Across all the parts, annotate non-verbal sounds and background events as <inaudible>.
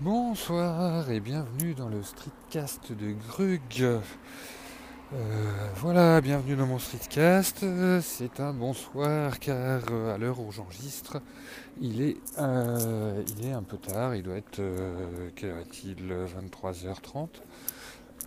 Bonsoir et bienvenue dans le streetcast de Grug. Euh, voilà, bienvenue dans mon streetcast. C'est un bonsoir car euh, à l'heure où j'enregistre, il est, euh, il est un peu tard. Il doit être, quelle heure est-il? 23h30.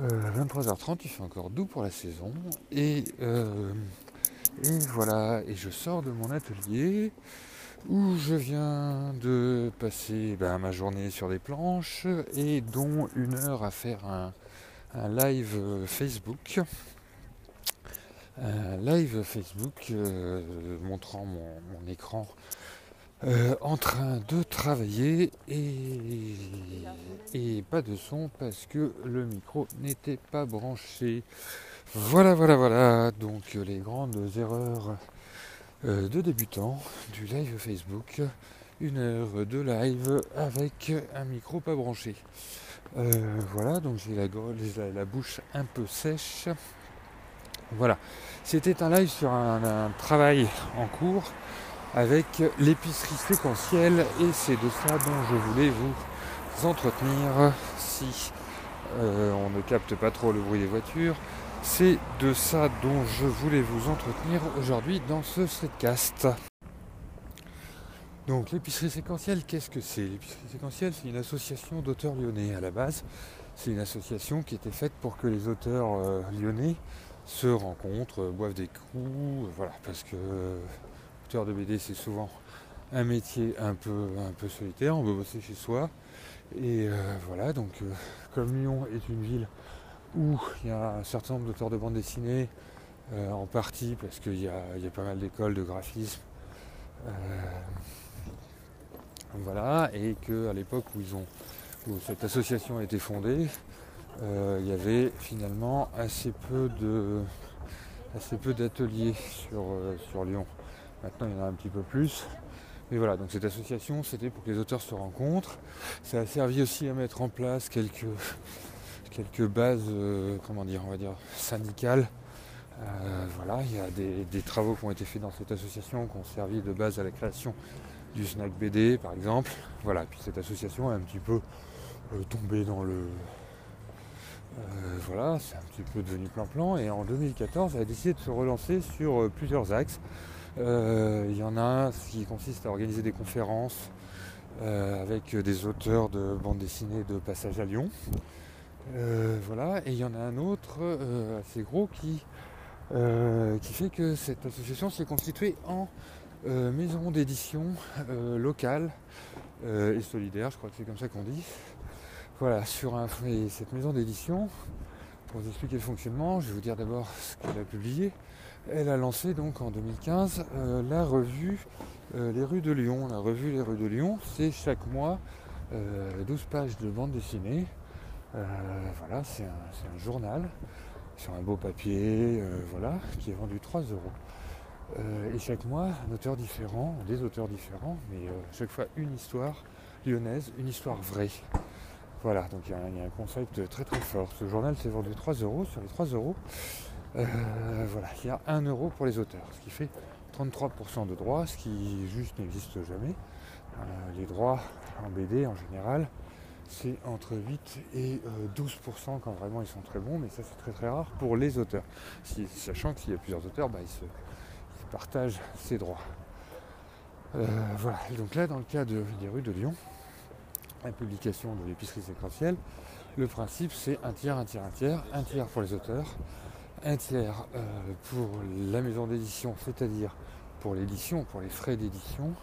23h30, il fait encore doux pour la saison. Et, et voilà, et je sors de mon atelier où je viens de passer ben, ma journée sur des planches et dont une heure à faire un, live Facebook. Un live Facebook euh, montrant mon, écran euh, en train de travailler et, et pas de son parce que le micro n'était pas branché. Voilà, voilà, voilà. Donc les grandes erreurs euh, de débutants du live Facebook. Une heure de live avec un micro pas branché. Euh, voilà, donc j'ai la, la, bouche un peu sèche. Voilà, c'était un live sur un, travail en cours avec l'épicerie séquentielle et c'est de ça dont je voulais vous entretenir si euh, on ne capte pas trop le bruit des voitures. C'est de ça dont je voulais vous entretenir aujourd'hui dans ce streetcast. Donc l'épicerie séquentielle, qu'est-ce que c'est? L'épicerie séquentielle, c'est une association d'auteurs lyonnais à la base. C'est une association qui était faite pour que les auteurs euh, lyonnais se rencontrent, euh, boivent des coups, euh, voilà, parce que auteur de BD c'est souvent un métier un peu, un solitaire, on veut bosser chez soi. Et voilà, donc comme Lyon est une ville où il y a un certain nombre d'auteurs de bande dessinée, en partie parce qu'il y, a pas mal d'écoles de graphisme. Voilà, et qu'à l'époque où, cette association a été fondée, euh, il y avait finalement assez peu d'ateliers sur, sur Lyon. Maintenant il y en a un petit peu plus. Mais voilà, donc cette association c'était pour que les auteurs se rencontrent. Ça a servi aussi à mettre en place quelques quelques bases, euh, comment dire, on va dire, syndicales. Euh, voilà, il y a des, travaux qui ont été faits dans cette association qui ont servi de base à la création du snack BD par exemple. Voilà, puis cette association est un petit peu euh, tombée dans le. voilà, c'est un petit peu devenu plan-plan et en 2014 elle a décidé de se relancer sur plusieurs axes. Il y en a un qui consiste à organiser des conférences avec des auteurs de bande dessinée de passage à Lyon. Euh, voilà, et il y en a un autre euh, assez gros qui, euh, qui fait que cette association s'est constituée en maison d'édition locale et solidaire, je crois que c'est comme ça qu'on dit. Voilà, sur un, cette maison d'édition, pour vous expliquer le fonctionnement, je vais vous dire d'abord ce qu'elle a publié. Elle a lancé donc en 2015 la revue Les rues de Lyon. La revue Les rues de Lyon, c'est chaque mois 12 pages de bande dessinée euh, voilà, c'est un, journal sur un beau papier, euh, voilà, qui est vendu 3 euros. Euh, et chaque mois, un auteur différent, des auteurs différents, mais chaque fois une histoire lyonnaise, une histoire vraie. Voilà, donc il y, a un concept très très fort. Ce journal s'est vendu 3 euros. Sur les 3 euros, voilà, il y a 1 euro pour les auteurs, ce qui fait 33% de droits, ce qui juste n'existe jamais. les droits en BD en général c'est entre 8 et 12% euh, quand vraiment ils sont très bons, mais ça c'est très très rare pour les auteurs. sachant que s'il y a plusieurs auteurs, bah, ils, se, partagent ces droits. Euh, voilà, donc là dans le cas de, des rues de Lyon, la publication de l'épicerie séquentielle, le principe c'est un tiers, un tiers, un tiers, un tiers pour les auteurs, un tiers euh, pour la maison d'édition, c'est-à-dire pour l'édition, pour les frais d'édition,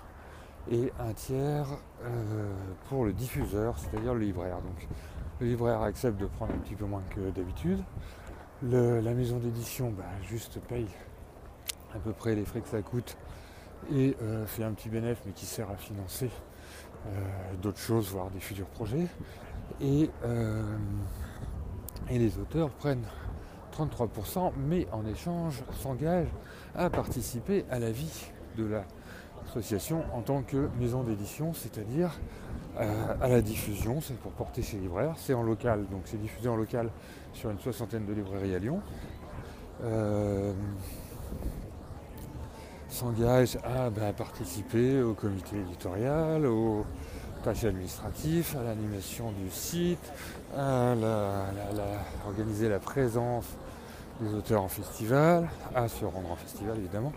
et un tiers euh, pour le diffuseur, c'est-à-dire le libraire. Donc le libraire accepte de prendre un petit peu moins que d'habitude. la maison d'édition bah, juste paye à peu près les frais que ça coûte et euh, fait un petit bénéfice mais qui sert à financer euh, d'autres choses, voire des futurs projets. Et, et les auteurs prennent 33%, mais en échange s'engagent à participer à la vie de la association en tant que maison d'édition, c'est-à-dire euh, à la diffusion, c'est pour porter ses libraires, c'est en local, donc c'est diffusé en local sur une soixantaine de librairies à Lyon. S'engage à bah, participer au comité éditorial, au tâches administratives, à l'animation du site, à organiser la présence des auteurs en festival, à se rendre en festival évidemment,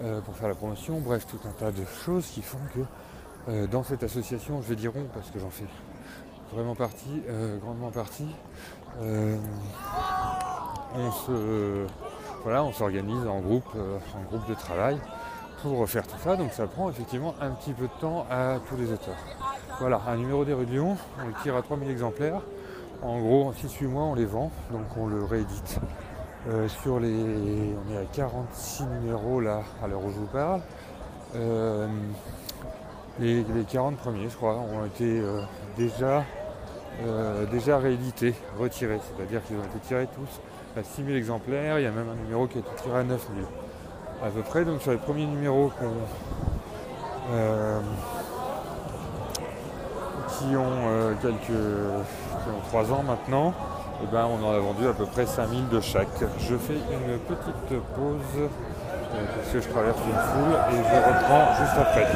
euh, pour faire la promotion, bref, tout un tas de choses qui font que euh, dans cette association, je vais dire on parce que j'en fais vraiment partie, euh, grandement partie, on se voilà, on s'organise en groupe, en groupe de travail pour faire tout ça, donc ça prend effectivement un petit peu de temps à tous les auteurs. Voilà, un numéro des on le tire à 3000 exemplaires. En gros, en 6-8 mois, on les vend, donc on le réédite. Euh, sur les. On est à 46 numéros là, à l'heure où je vous parle. Euh, les, 40 premiers, je crois, ont été euh, déjà, déjà réédités, retirés. C'est-à-dire qu'ils ont été tirés tous à 6000 exemplaires. Il y a même un numéro qui a été tiré à 9000 à peu près. Donc sur les premiers numéros qui ont quelques qui ont 3 ans maintenant, eh ben, on en a vendu à peu près 5000 de chaque. Je fais une petite pause euh, parce que je traverse une foule et je reprends juste après.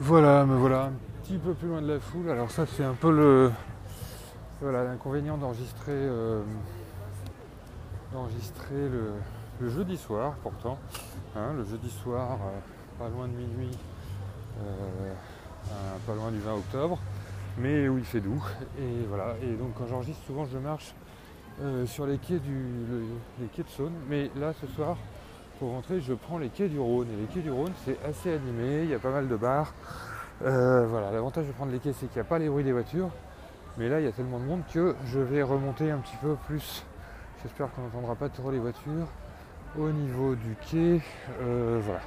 Voilà, me voilà petit peu plus loin de la foule. Alors ça c'est un peu le voilà l'inconvénient d'enregistrer euh, d'enregistrer le, jeudi soir pourtant. Hein, le jeudi soir, euh, pas loin de minuit, euh, pas loin du 20 octobre, mais où il fait doux. Et voilà. Et donc quand j'enregistre, souvent je marche sur les quais, du, les quais de Saône. Mais là ce soir, pour rentrer, je prends les quais du Rhône. Et les quais du Rhône, c'est assez animé, il y a pas mal de bars. Euh, voilà, l'avantage de prendre les quais, c'est qu'il n'y a pas les bruits des voitures. Mais là, il y a tellement de monde que je vais remonter un petit peu plus. J'espère qu'on n'entendra pas trop les voitures au niveau du quai. voilà.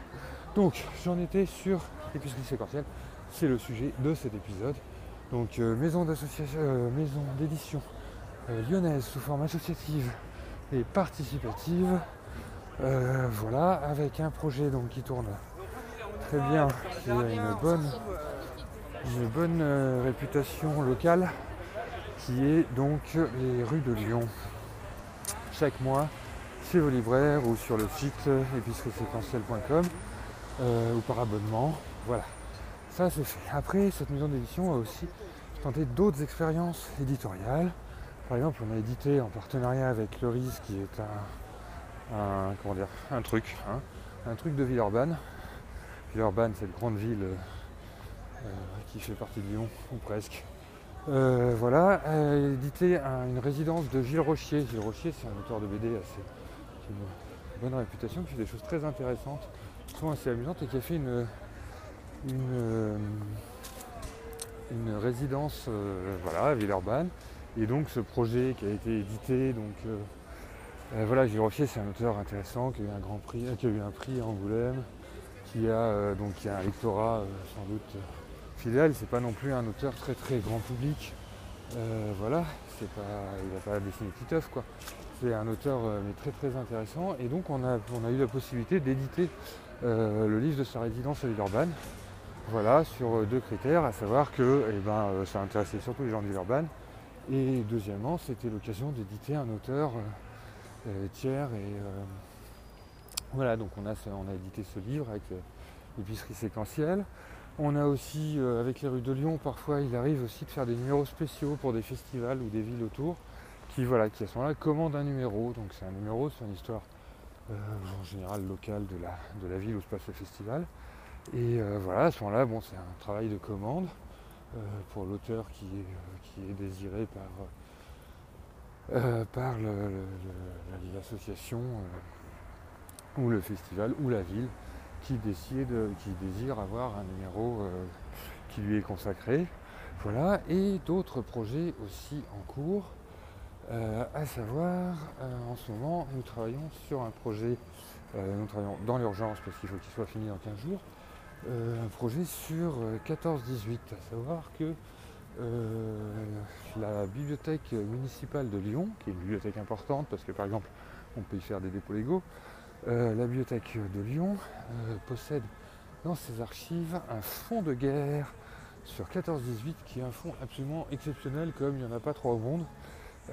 Donc, j'en étais sur l'épicerie séquentielle. C'est le sujet de cet épisode. Donc, euh, maison euh, d'édition euh, lyonnaise sous forme associative et participative. voilà, avec un projet donc qui tourne très bien, qui a une bonne, bonne réputation locale, qui est donc les rues de Lyon. Chaque mois, chez vos libraires ou sur le site épicerieséquentielle.com. Euh, ou par abonnement. Voilà, ça c'est fait. Après, cette maison d'édition a aussi tenté d'autres expériences éditoriales. Par exemple, on a édité en partenariat avec Loris, qui est un, comment dire, un truc, hein, un truc de Villeurbanne. Villeurbanne, c'est une grande ville euh, qui fait partie de Lyon, ou presque. Euh, voilà, a édité une résidence de Gilles Rochier. Gilles Rochier, c'est un auteur de BD assez, qui a une bonne réputation, qui fait des choses très intéressantes assez amusante et qui a fait une, une, résidence euh, voilà, à Villeurbanne. Et donc ce projet qui a été édité, donc euh, euh, voilà, Gilles Rochier c'est un auteur intéressant qui a eu un grand prix, qui a eu un prix à Angoulême, qui a donc qui a un lectorat sans doute fidèle, c'est pas non plus un auteur très très grand public. voilà, c'est pas, il n'a pas dessiné Titeuf quoi. C'est un auteur mais très très intéressant et donc on a, on a eu la possibilité d'éditer euh, le livre de sa résidence à Villeurbanne. Voilà, sur euh, deux critères, à savoir que eh ben, euh, ça intéressait surtout les gens de Villeurbanne. Et deuxièmement, c'était l'occasion d'éditer un auteur tiers. Et voilà, donc on a, édité ce livre avec l'épicerie séquentielle. On a aussi, avec les rues de Lyon, parfois il arrive aussi de faire des numéros spéciaux pour des festivals ou des villes autour qui, voilà, qui à ce moment-là commandent un numéro. Donc c'est un numéro sur une histoire euh, en général local de la, ville où se passe le festival. Et euh, voilà, à ce moment-là, bon, c'est un travail de commande euh, pour l'auteur qui est désiré par, par l'association ou le festival ou la ville qui décide, qui désire avoir un numéro qui lui est consacré. Voilà, et d'autres projets aussi en cours. Euh, à savoir, euh, en ce moment, nous travaillons sur un projet, euh, nous travaillons dans l'urgence parce qu'il faut qu'il soit fini dans 15 jours, un projet sur 14-18, à savoir que la bibliothèque municipale de Lyon, qui est une bibliothèque importante parce que par exemple on peut y faire des dépôts légaux, la bibliothèque de Lyon possède dans ses archives un fonds de guerre sur 14-18 qui est un fonds absolument exceptionnel comme il n'y en a pas trois au monde.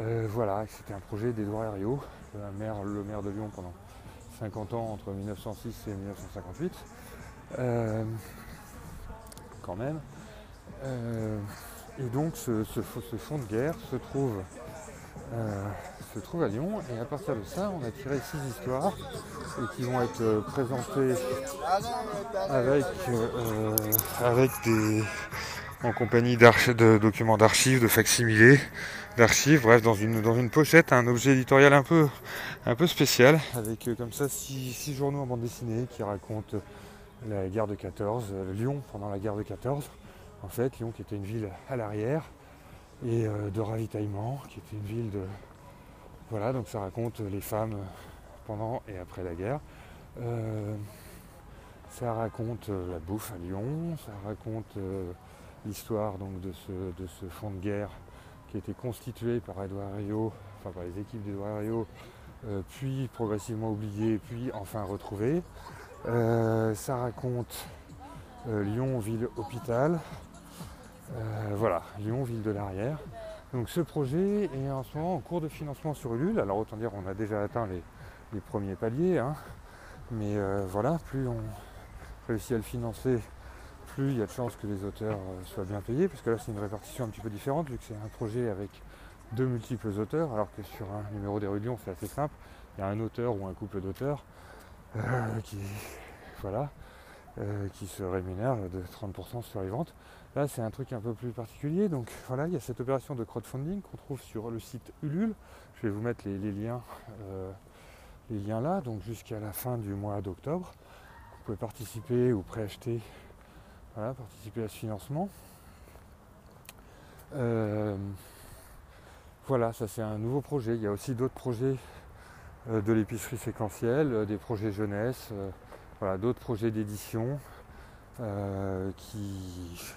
Euh, voilà, c'était un projet d'Edouard Herriot, le maire, de Lyon pendant 50 ans entre 1906 et 1958. quand même. et donc ce, fond de guerre se trouve, se trouve à Lyon et à partir de ça on a tiré six histoires et qui vont être présentées avec, avec des en compagnie de documents d'archives, de facsimilés, d'archives, bref, dans une, dans une pochette, un objet éditorial un peu, un peu spécial, avec euh, comme ça six, journaux en bande dessinée qui racontent la guerre de 14, euh, Lyon pendant la guerre de 14. En fait, Lyon qui était une ville à l'arrière et euh, de ravitaillement, qui était une ville de. Voilà, donc ça raconte les femmes pendant et après la guerre. ça raconte la bouffe à Lyon, ça raconte l'histoire donc de ce, de de guerre qui a été constitué par Edouard Rio, enfin par les équipes d'Edouard Rio, euh, puis progressivement oublié, puis enfin retrouvé. Euh, ça raconte euh, Lyon, ville hôpital. Voilà, Lyon, ville de l'arrière. Donc ce projet est en ce moment en cours de financement sur Ulule. Alors autant dire on a déjà atteint les, premiers paliers, hein. mais voilà, plus on réussit à le financer, plus il y a de chances que les auteurs euh, soient bien payés, parce que là c'est une répartition un petit peu différente, vu que c'est un projet avec deux multiples auteurs, alors que sur un numéro des Lyon c'est assez simple, il y a un auteur ou un couple d'auteurs euh, qui, voilà, euh, qui se rémunère de 30% sur les ventes. Là c'est un truc un peu plus particulier, donc voilà, il y a cette opération de crowdfunding qu'on trouve sur le site Ulule. Je vais vous mettre les, liens, les liens là, donc jusqu'à la fin du mois d'octobre. Vous pouvez participer ou préacheter participer à ce financement. Euh, voilà, ça c'est un nouveau projet. Il y a aussi d'autres projets euh, de l'épicerie séquentielle, euh, des projets jeunesse, voilà, d'autres projets d'édition qui,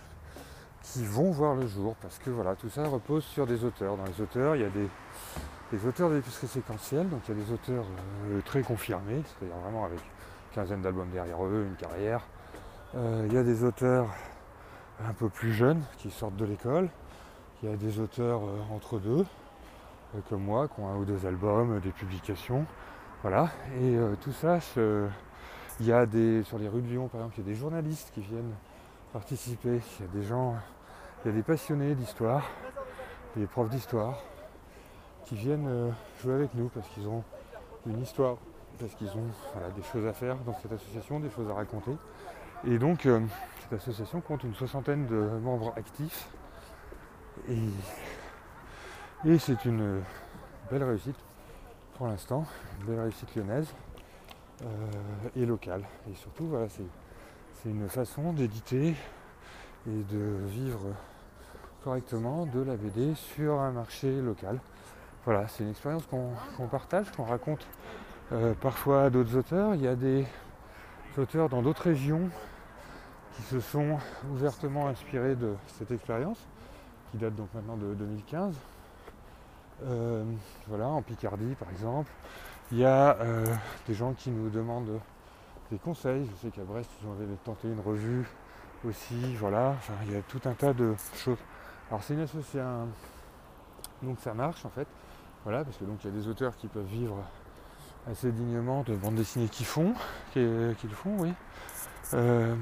qui vont voir le jour parce que voilà, tout ça repose sur des auteurs. Dans les auteurs, il y a des, des auteurs de l'épicerie séquentielle, donc il y a des auteurs très confirmés, c'est-à-dire vraiment avec une quinzaine d'albums derrière eux, une carrière, euh, il y a des auteurs un peu plus jeunes qui sortent de l'école. Il y a des auteurs euh, entre deux, euh, comme moi, qui ont un ou deux albums, des publications. Voilà. Et tout ça, il y a des. Sur les rues de Lyon, par exemple, il y a des journalistes qui viennent participer. Il y a des gens, il y a des passionnés d'histoire, des profs d'histoire, qui viennent jouer avec nous parce qu'ils ont une histoire, parce qu'ils ont des choses à faire dans cette association, des choses à raconter. Et donc, euh, cette association compte une soixantaine de membres actifs. Et, c'est une belle réussite pour l'instant, une belle réussite lyonnaise euh, et locale. Et surtout, voilà, c'est une façon d'éditer et de vivre correctement de la BD sur un marché local. Voilà, c'est une expérience qu'on partage, qu'on raconte euh, parfois à d'autres auteurs. Il y a des auteurs dans d'autres régions qui se sont ouvertement inspirés de cette expérience, qui date donc maintenant de 2015. Euh, voilà, en Picardie par exemple. Il y a euh, des gens qui nous demandent des conseils. Je sais qu'à Brest, ils ont tenté une revue aussi. Voilà, il y a tout un tas de choses. Alors c'est une association, donc ça marche en fait. Voilà, parce que donc il y a des auteurs qui peuvent vivre assez dignement de bandes dessinées qu'ils font, qui, le font, oui. Euh,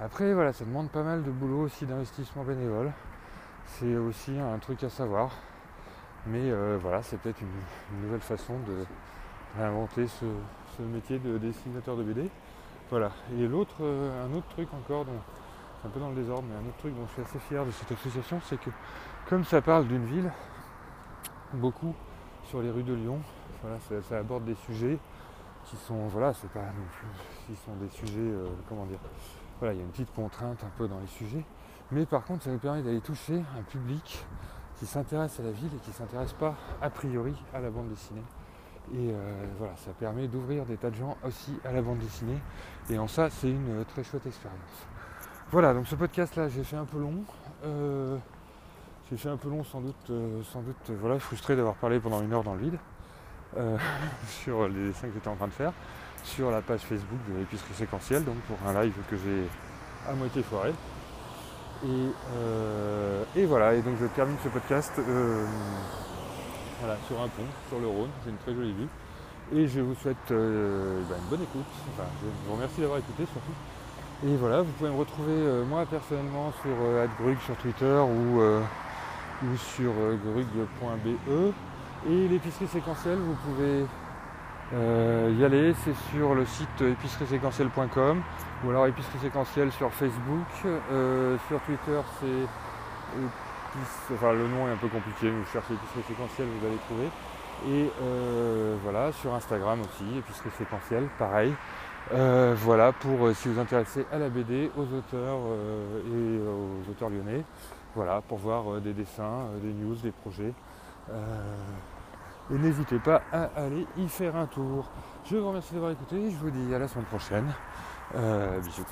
après, voilà, ça demande pas mal de boulot aussi d'investissement bénévole. C'est aussi un truc à savoir. Mais euh, voilà, c'est peut-être une, nouvelle façon de réinventer ce, métier de dessinateur de BD. Voilà. Et l'autre, euh, un autre truc encore, dont, un peu dans le désordre, mais un autre truc dont je suis assez fier de cette association, c'est que comme ça parle d'une ville, beaucoup sur les rues de Lyon, ça, aborde des sujets qui sont, voilà, c'est pas non plus, sont des sujets, euh, comment dire, voilà, il y a une petite contrainte un peu dans les sujets. Mais par contre, ça nous permet d'aller toucher un public qui s'intéresse à la ville et qui ne s'intéresse pas a priori à la bande dessinée. Et euh, voilà, ça permet d'ouvrir des tas de gens aussi à la bande dessinée. Et en ça, c'est une très chouette expérience. Voilà, donc ce podcast-là, j'ai fait un peu long. Euh, j'ai fait un peu long sans doute, euh, sans doute voilà, frustré d'avoir parlé pendant une heure dans le vide <laughs> sur les dessins que j'étais en train de faire sur la page Facebook de l'épicerie séquentielle, donc pour un live que j'ai à moitié foiré. Et, euh, et, voilà, et donc je termine ce podcast euh, voilà, sur un pont, sur le Rhône, c'est une très jolie vue. Et je vous souhaite euh, bah, une bonne écoute. Enfin, je vous remercie d'avoir écouté surtout. Et voilà, vous pouvez me retrouver moi personnellement sur AdGrug sur Twitter ou, ou sur grug.be. Et l'épicerie séquentielle, vous pouvez y aller, c'est sur le site épicerieséquentielle.com ou alors épicerie séquentielle sur Facebook. sur Twitter, c'est le nom est un peu compliqué, vous cherchez épicerie séquentielle, vous allez trouver. Et euh, voilà, sur Instagram aussi, épicerie séquentielle, pareil. Euh, voilà, pour euh, si vous intéressez à la BD, aux auteurs et aux auteurs lyonnais. Voilà, pour voir des dessins, des news, des projets. et n'hésitez pas à aller y faire un tour. Je vous remercie d'avoir écouté, je vous dis à la semaine prochaine. bisous.